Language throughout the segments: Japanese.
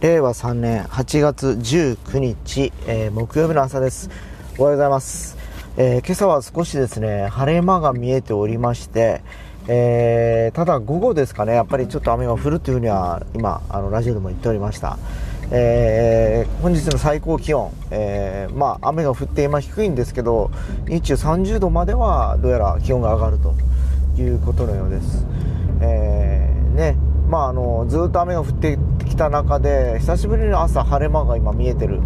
令和3年8月19日、えー、木曜日の朝です。おはようございます。えー、今朝は少しですね、晴れ間が見えておりまして、えー、ただ午後ですかね、やっぱりちょっと雨が降るというふうには今、あのラジオでも言っておりました。えー、本日の最高気温、えー、まあ、雨が降って今低いんですけど日中30度まではどうやら気温が上がるということのようです、えー、ねまあ、あのずっと雨が降ってきた中で久しぶりに朝晴れ間が今見えてる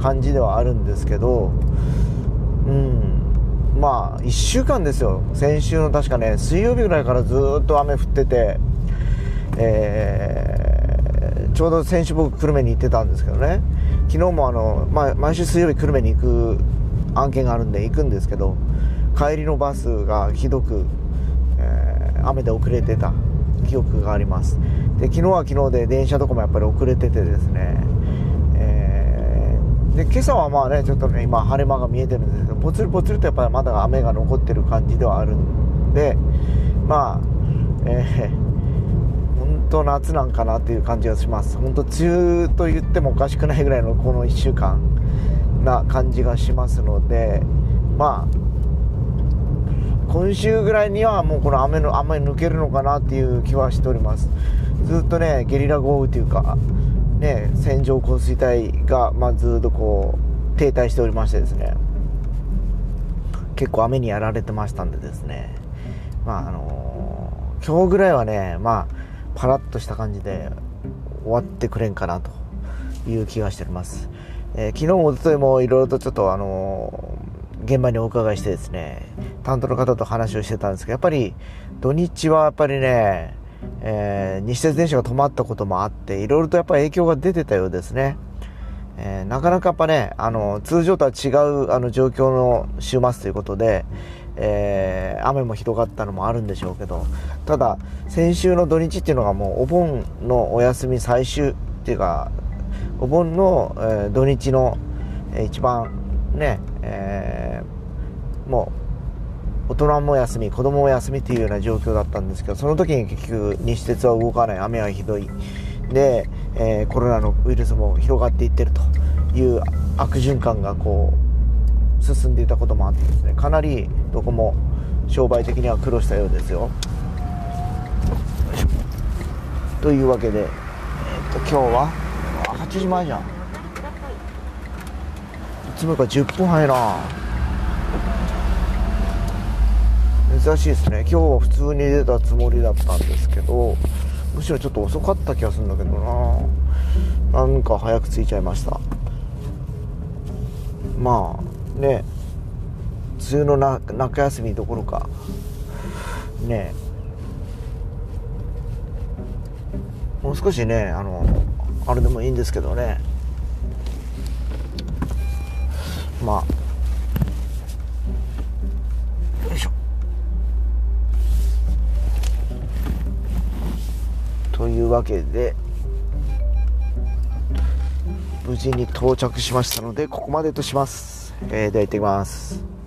感じではあるんですけどうん。まあ1週間ですよ。先週の確かね水曜日ぐらいからずっと雨降ってて、えー、ちょうど先週僕久留米に行ってたんですけどね。昨日もあの、まあ、毎週水曜日久留米に行く案件があるんで行くんですけど帰りのバスがひどく、えー、雨で遅れてた。記憶があります。で昨日は昨日で電車とかもやっぱり遅れててですね、えー、で今朝はまあねちょっとね今晴れ間が見えてるんですけどぽつりぽつりとやっぱりまだ雨が残ってる感じではあるんでまあえー本当夏なんかなっていう感じがします。本当梅雨と言ってもおかしくないぐらいのこの1週間な感じがしますのでまあ今週ぐらいにはもうこの雨の雨抜けるのかなっていう気はしております。ずっとねゲリラ豪雨というかね線状降水帯が、まあ、ずっとこう停滞しておりましてですね。結構雨にやられてましたんでですね。まああのー、今日ぐらいはねまあパラッとした感じで終わってくれんかなという気がしております、えー、昨日もおとといもいろいろとちょっとあのー、現場にお伺いしてですね担当の方と話をしてたんですけど、やっぱり土日はやっぱりね、えー、西鉄電車が止まったこともあって、いろいろとやっぱり影響が出てたようですね。えー、なかなかやっぱね、あの、通常とは違うあの状況の週末ということで、えー、雨も広がったのもあるんでしょうけど、ただ、先週の土日っていうのがもうお盆のお休み最終っていうか、お盆の、え、土日の、えー、一番ね、えー、もう大人も休み子供も休みっていうような状況だったんですけどその時に結局西鉄は動かない雨はひどいで、えー、コロナのウイルスも広がっていってるという悪循環がこう進んでいたこともあってですねかなりどこも商売的には苦労したようですよ。というわけで、えー、っと今日は8時前じゃんつもか10分早いな珍しいですね。今日は普通に出たつもりだったんですけどむしろちょっと遅かった気がするんだけどな。なんか早く着いちゃいました。まあね。梅雨のな中休みどころか。ね。もう少しねあのあれでもいいんですけどね。まあ。というわけで無事に到着しましたのでここまでとします、えー、では行ってきます。